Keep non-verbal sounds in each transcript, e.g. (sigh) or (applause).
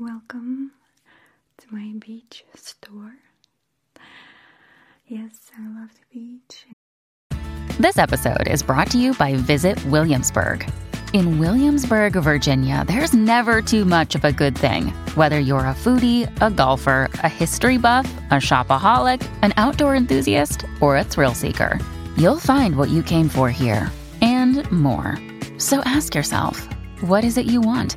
welcome to my beach store. Yes, I love the beach. This episode is brought to you by Visit Williamsburg. In Williamsburg, Virginia, there's never too much of a good thing. Whether you're a foodie, a golfer, a history buff, a shopaholic, an outdoor enthusiast, or a thrill seeker, you'll find what you came for here and more. So ask yourself, what is it you want?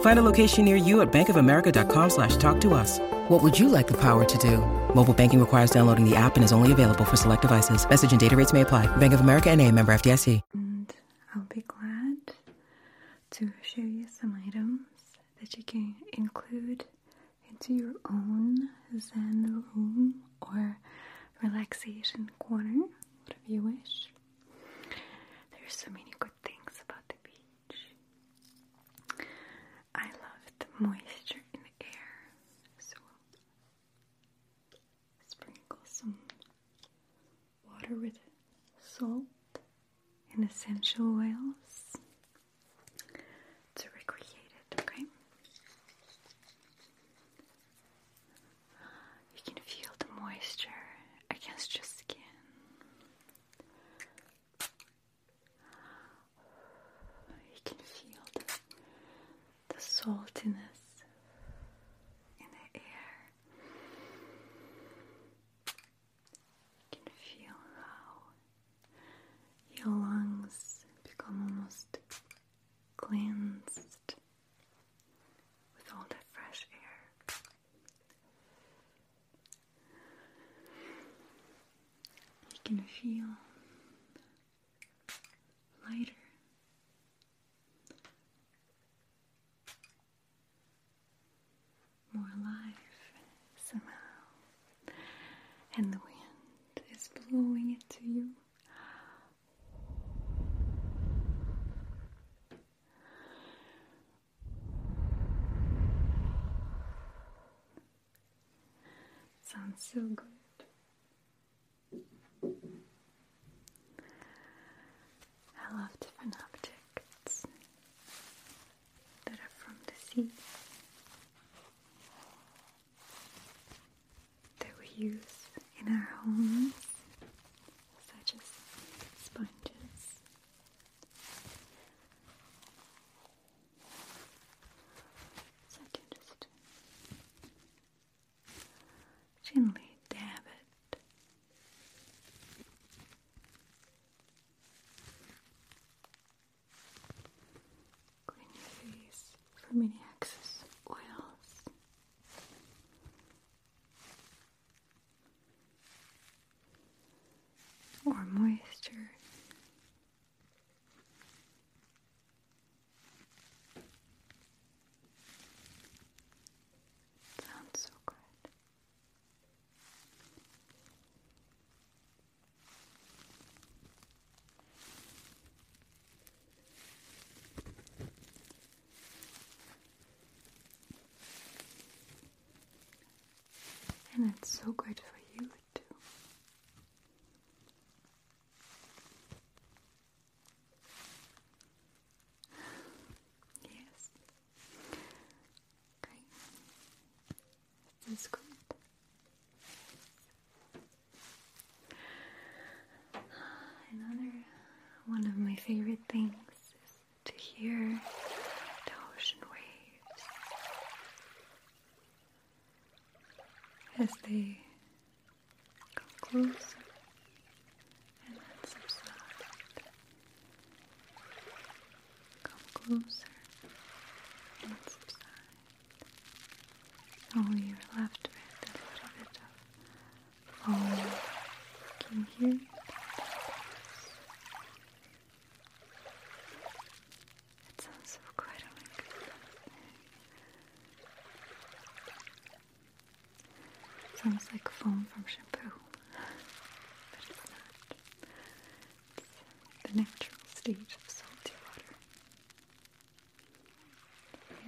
Find a location near you at bankofamerica.com slash talk to us. What would you like the power to do? Mobile banking requires downloading the app and is only available for select devices. Message and data rates may apply. Bank of America and a member FDIC. And I'll be glad to show you some items that you can include into your own Zen room or relaxation corner, whatever you wish. There's so many good things about the beach. I love the moisture in the air, so sprinkle some water with salt and essential oils to recreate it, okay? You can feel the moisture against your skin. You can feel the, the saltiness in the air. You can feel how your lungs become almost cleansed with all that fresh air. You can feel lighter. More alive somehow. And the wind is blowing it to you. So good. I love different objects that are from the sea that we use in our homes, such as sponges. So I can just gently dab it. Clean your face from any excess oils. Or moisture. Sounds so good. And it's so good for you too. Yes. Okay. This is good. Another one of my favorite things is to hear the ocean waves as they come closer and then subside. Come closer smells like foam from shampoo, but it's not. It's the natural state of salty water.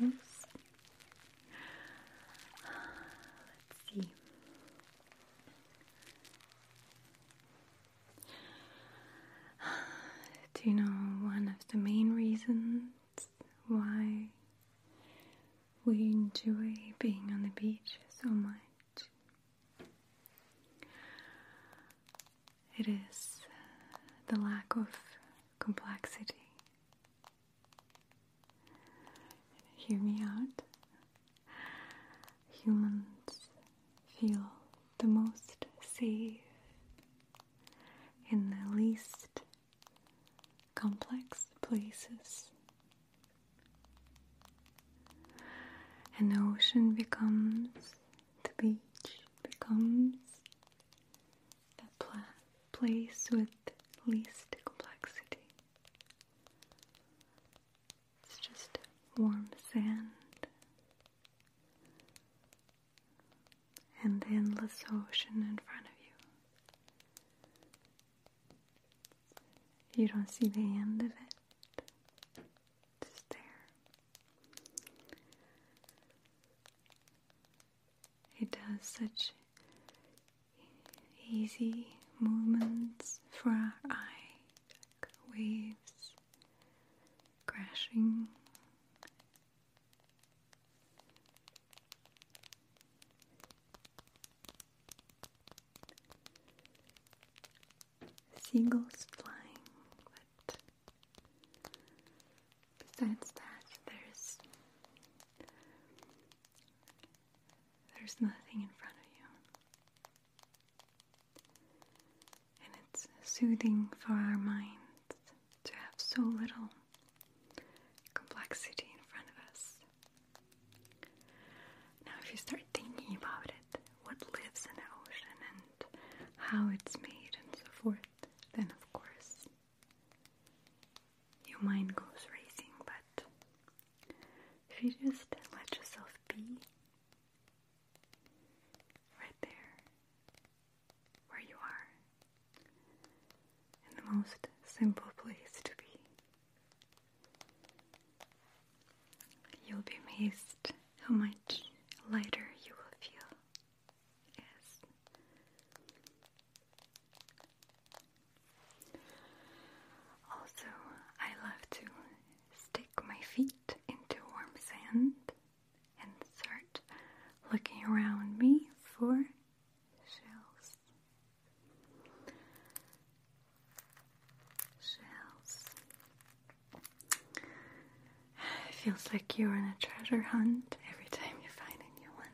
Yes. Let's see. Do you know ocean in front of you. You don't see the end of it. There. It does such easy movements for our eye, like waves crashing. Seagulls flying, but besides that, there's there's nothing in front of you. And it's soothing for our minds to have so little complexity in front of us. Now, if you start thinking about it, what lives in the ocean and how it's made and so forth, then of course your mind goes racing. But just let yourself be. Right there where you are, in the most simple place to be, you'll be amazed how much lighter you will feel. Yes. Also, I love to stick my feet into warm sand and start looking around me for shells. Shells. It feels like you're on a treasure hunt every time you find a new one.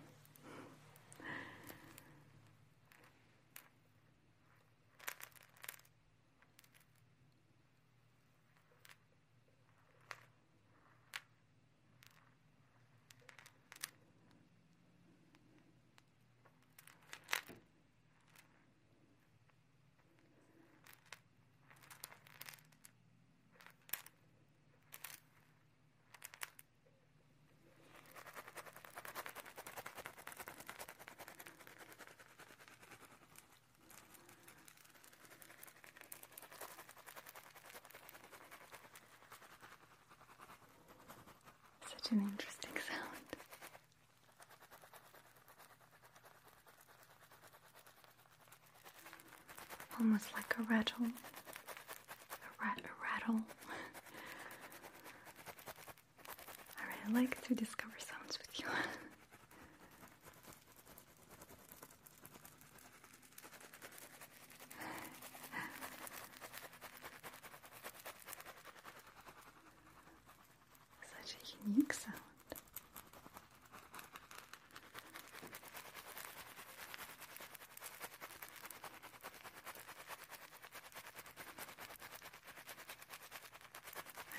Such an interesting sound. Almost like a rattle. A rat a rattle. (laughs) I really like to discover sounds with you. Such a unique sound.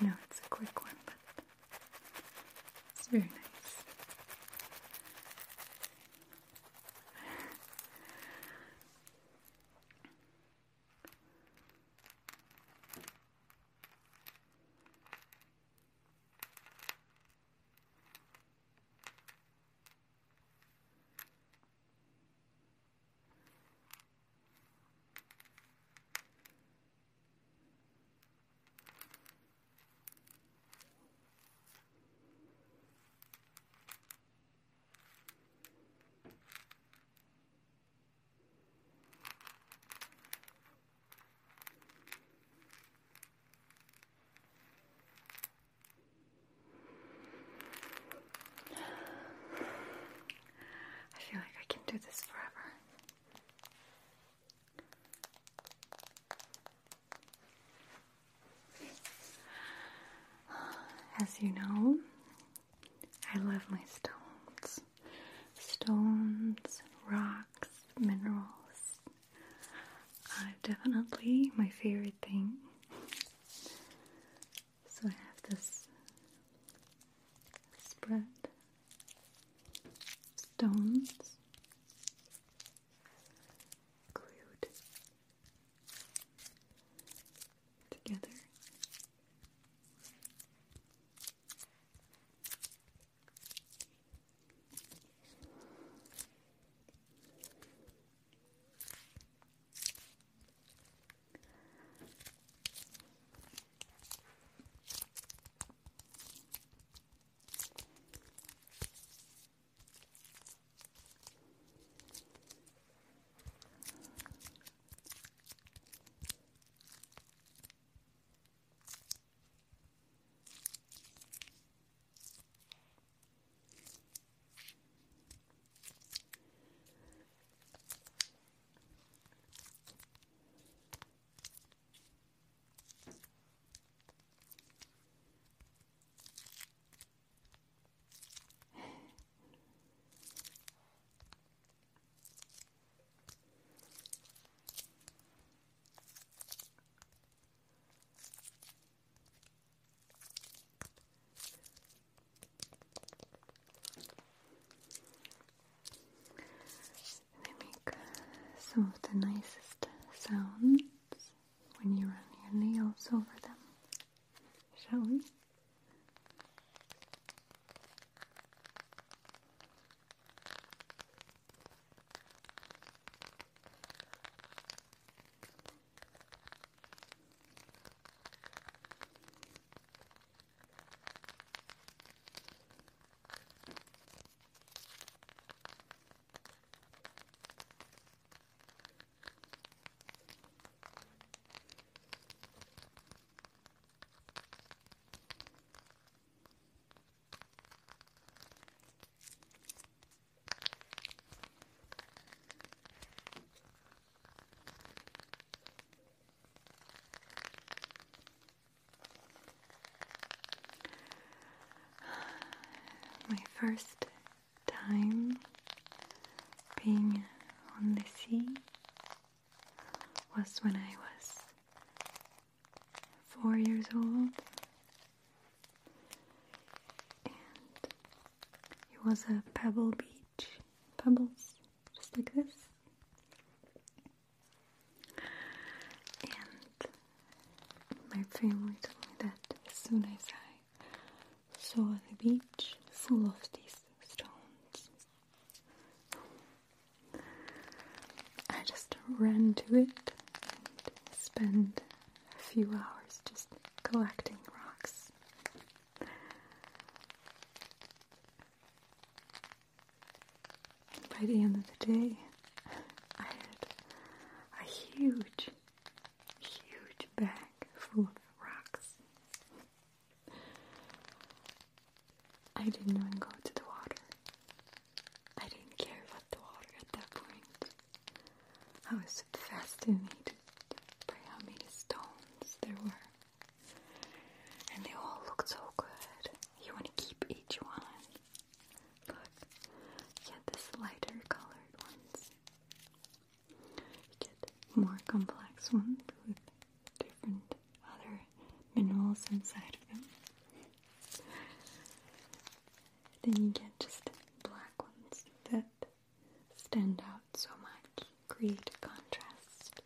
I know it's a quick one, but it's very. You know, I love my stones. Stones, rocks, minerals are definitely my favorite thing. So I have this spread stones glued together. They make some of the nicest sounds when you run your nails over them. Shall we? My first time being on the sea was when I was four years old, and it was a pebble beach, pebbles, just like this. And my family told me that as soon as I saw the beach full of these stones, I ran to it and spent a few hours just collecting rocks. By the end of the day, I had a huge, huge bag full of rocks. I didn't even go to the water. I didn't care about the water at that point. I was fascinated by how many stones there were. And they all looked so good. You want to keep each one. Look, you get this lighter colored ones. You get more complex ones with different other minerals inside of them. Then you get just black ones that stand out so much, create contrast.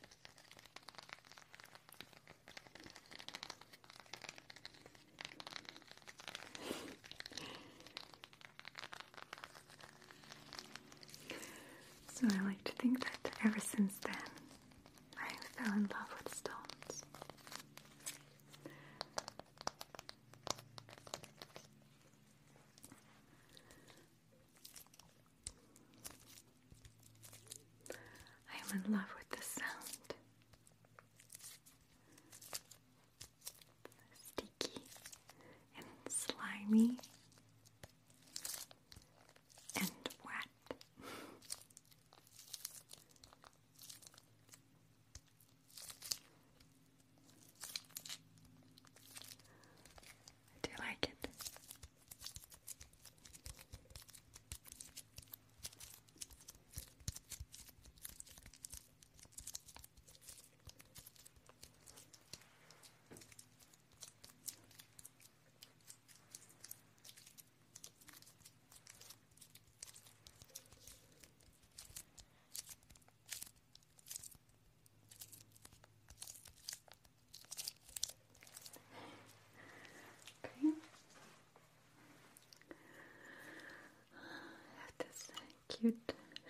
So I like to think that ever since then, I fell in love with stones. I am in love with the sound. Sticky and slimy and wet. Do you like it?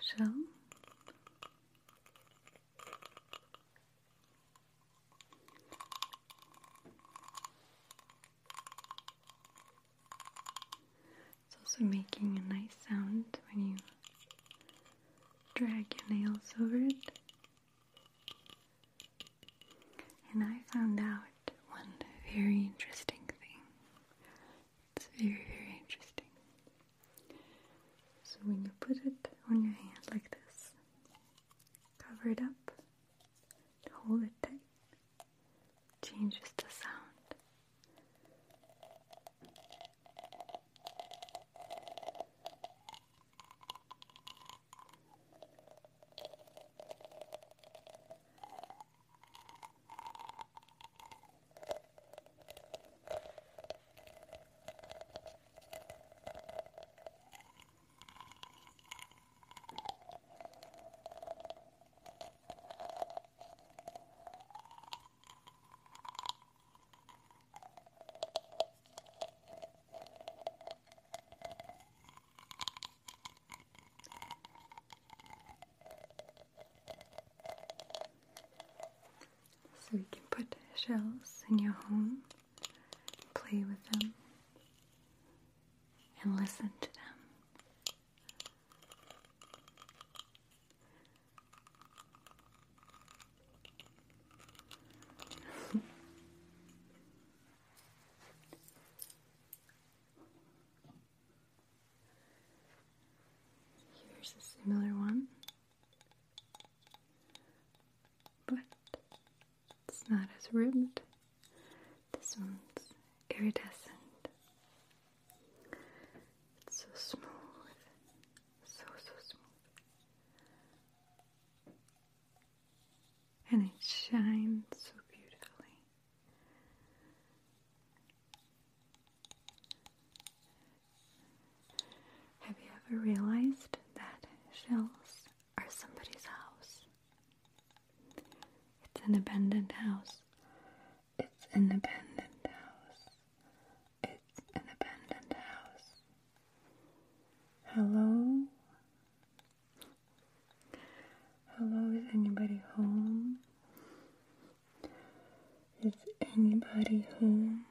shell. It's also making a nice sound when you drag your nails over it. And I found out one very interesting thing. It's very, very interesting. So when you put it on your hand like this, cover it up, hold it tight, changes the sound. You can put shells in your home, play with them, and listen to them. (laughs) Here's a similar one, but not as ribbed. This one's iridescent. It's so smooth. So, so smooth. And it shines so beautifully. Have you ever realized that shells are somebody's house? It's an abandoned house. It's an abandoned house. It's an abandoned house. Hello? Hello, is anybody home? Is anybody home?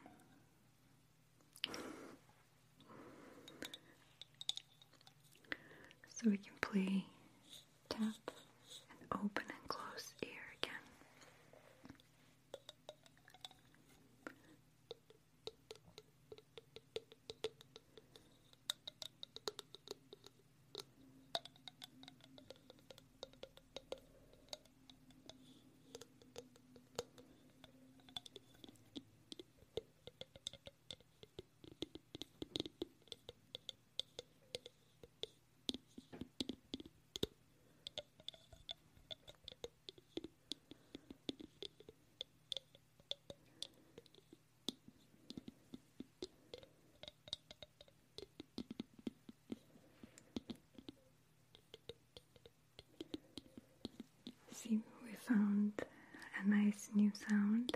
So we can play tap and open and close ear again. See, we found a nice new sound.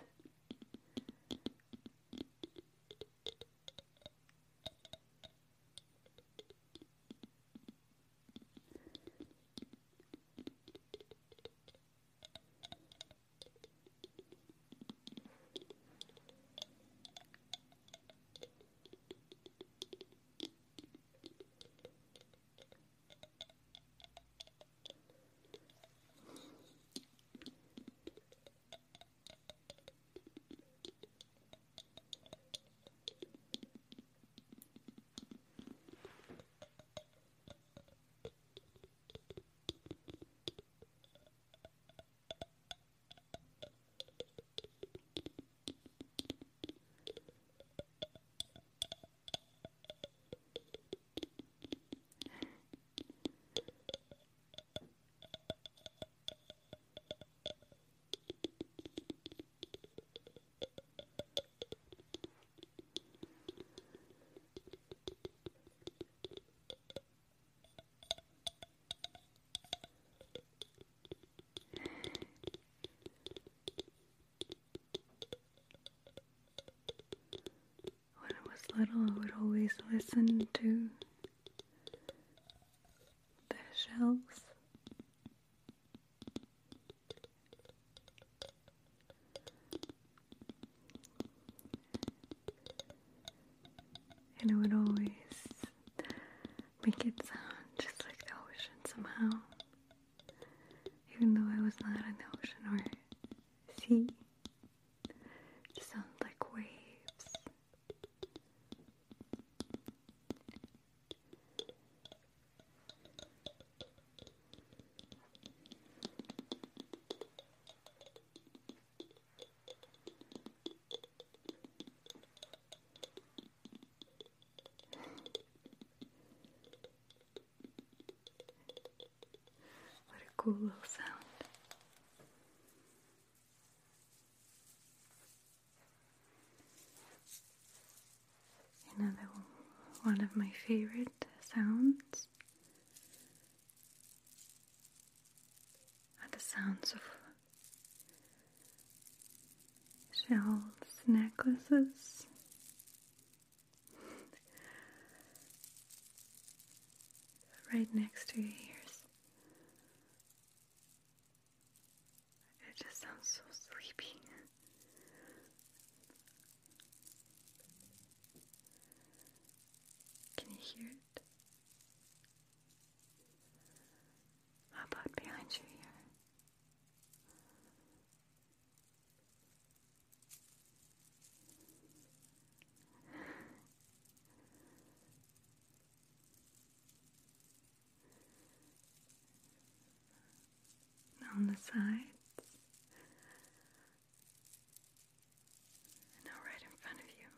When I was little, I would always listen to the shells was not an ocean or sea. It just sounds like waves. What a cool little sound. Another one of my favorite sounds are the sounds of shells, necklaces. right next to your ears. It just sounds so sleepy. Can you hear it? How about behind your ear? on the sides, and now right in front of you.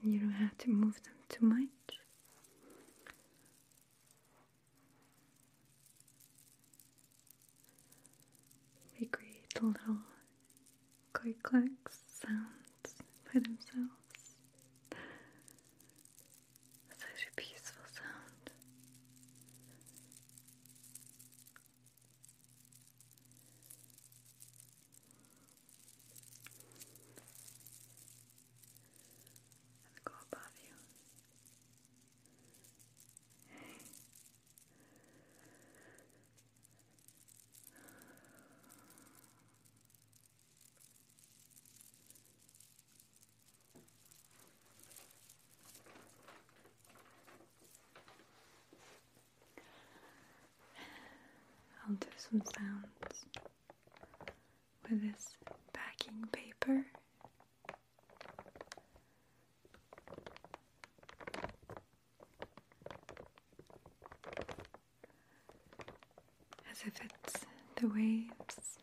And you don't have to move them too much. They create little click clacks sounds by themselves. Such a peaceful sound. Let's go above you. I'll do some sounds with this packing paper. As if it's the waves.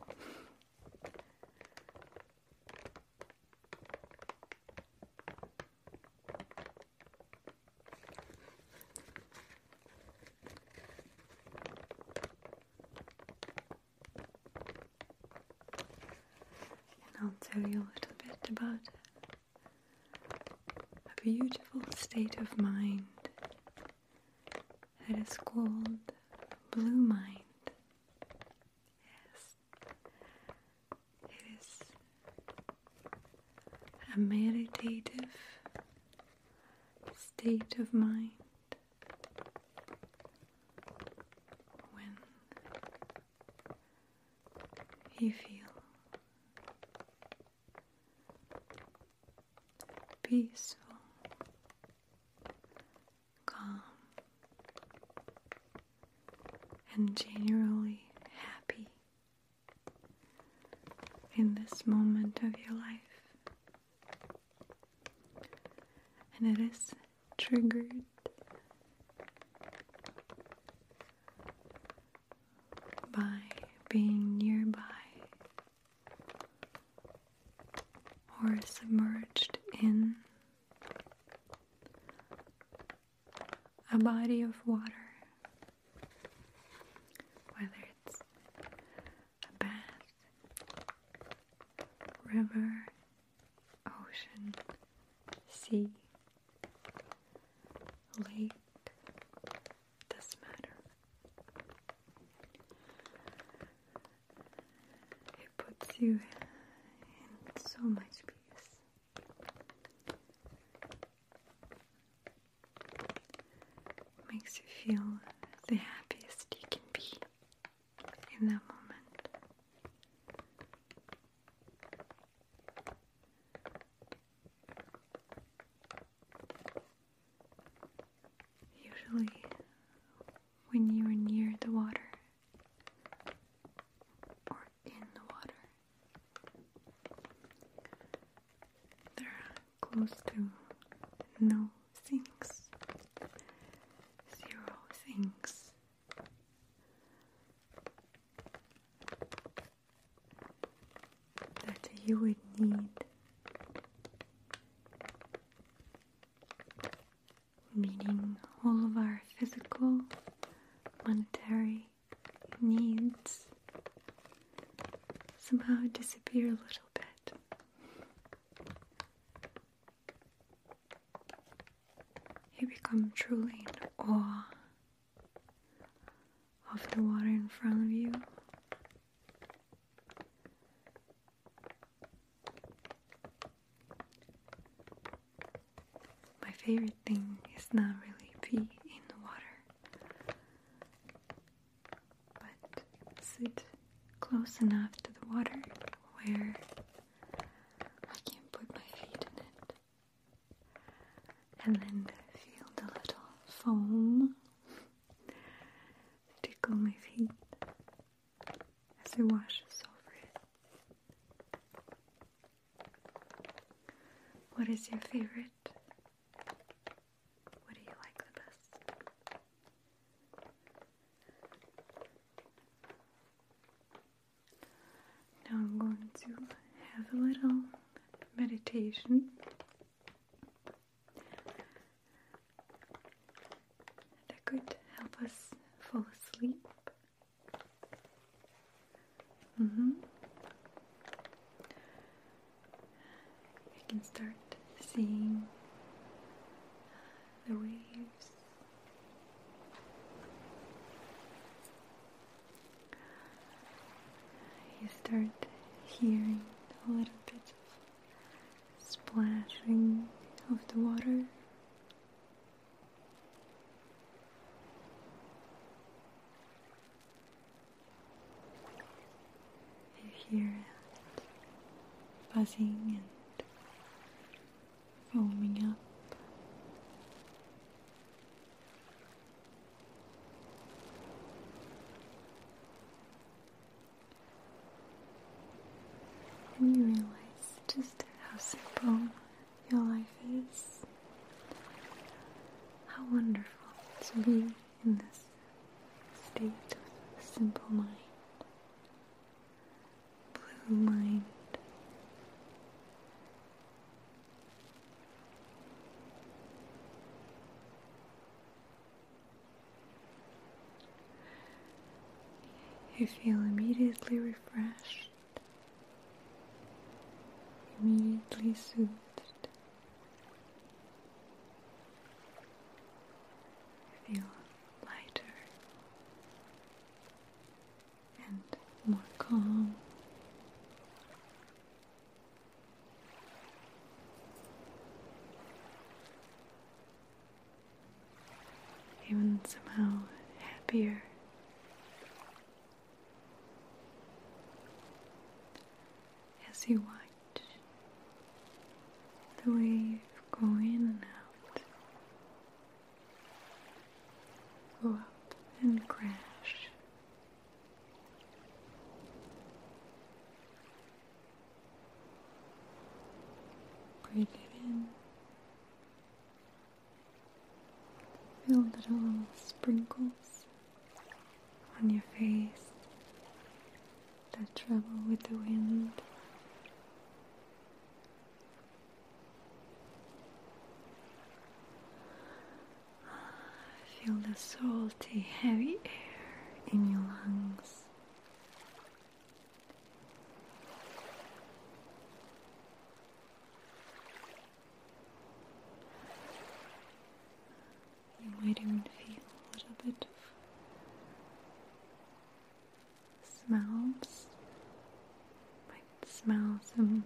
and I'll tell you a little bit about a beautiful state of mind that is called blue mind. Yes, it is a meditative state of mind when you feel peaceful, calm, generally happy in this moment of your life. And it is triggered by being nearby or submerged in a body of water, whether it's a bath, river, ocean, sea, lake, doesn't matter. It puts you in so much peace. Makes you feel the happiest you can be in that moment. Especially when you are near the water or in the water. There are close to no sinks, zero sinks. That you would need meaning all of our physical, monetary needs somehow disappear a little bit. You become truly in awe of the water in front of you. My favorite thing is not really pee in the water, but sit close enough water where I can put my feet in it and then feel the little foam tickle my feet as it washes over it. What is your favorite? What do you like the best? Now I'm going to have a little meditation. That could help us fall asleep. Mm-hmm. You can start seeing the waves. You start hearing a little splashing of the water. You hear it buzzing and foaming up. And you realize just how simple your life is. How wonderful to be in this state of simple mind, blue mind. You feel immediately refreshed, immediately soothed. You feel lighter and more calm. Even somehow happier. as you watch the wave go in and out, go up and crash. Breathe it in. Feel the little sprinkles on your face that travel with the wind. Feel the salty, heavy air in your lungs. You might even feel a little bit of smells. Might smell some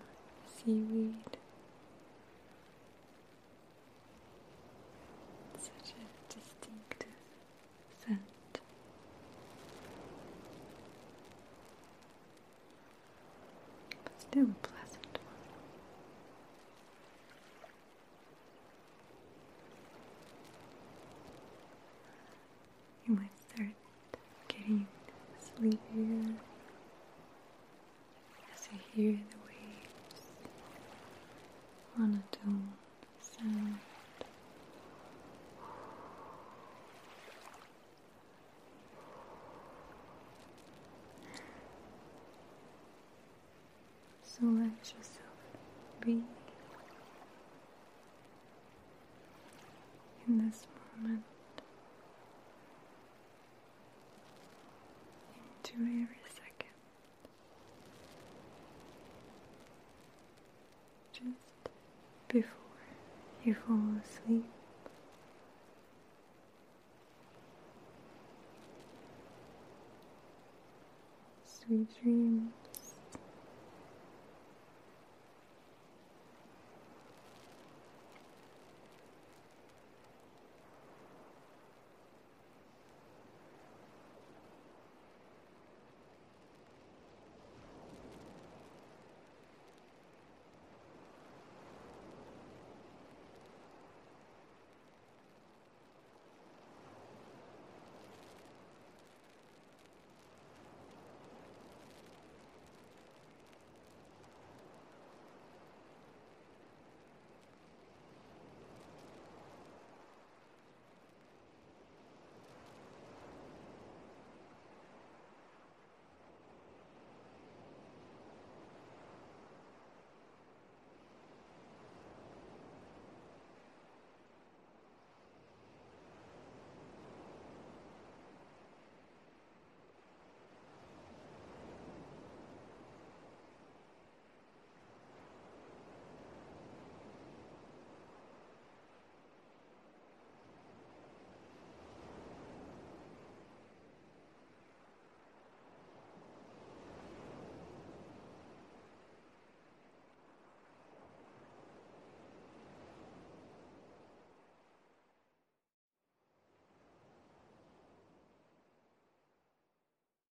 seaweed. Such a distinctive scent. But still a pleasant one. hear the waves, monotone sound. So let yourself be in this moment into every second. Just before you fall asleep. Sweet dreams.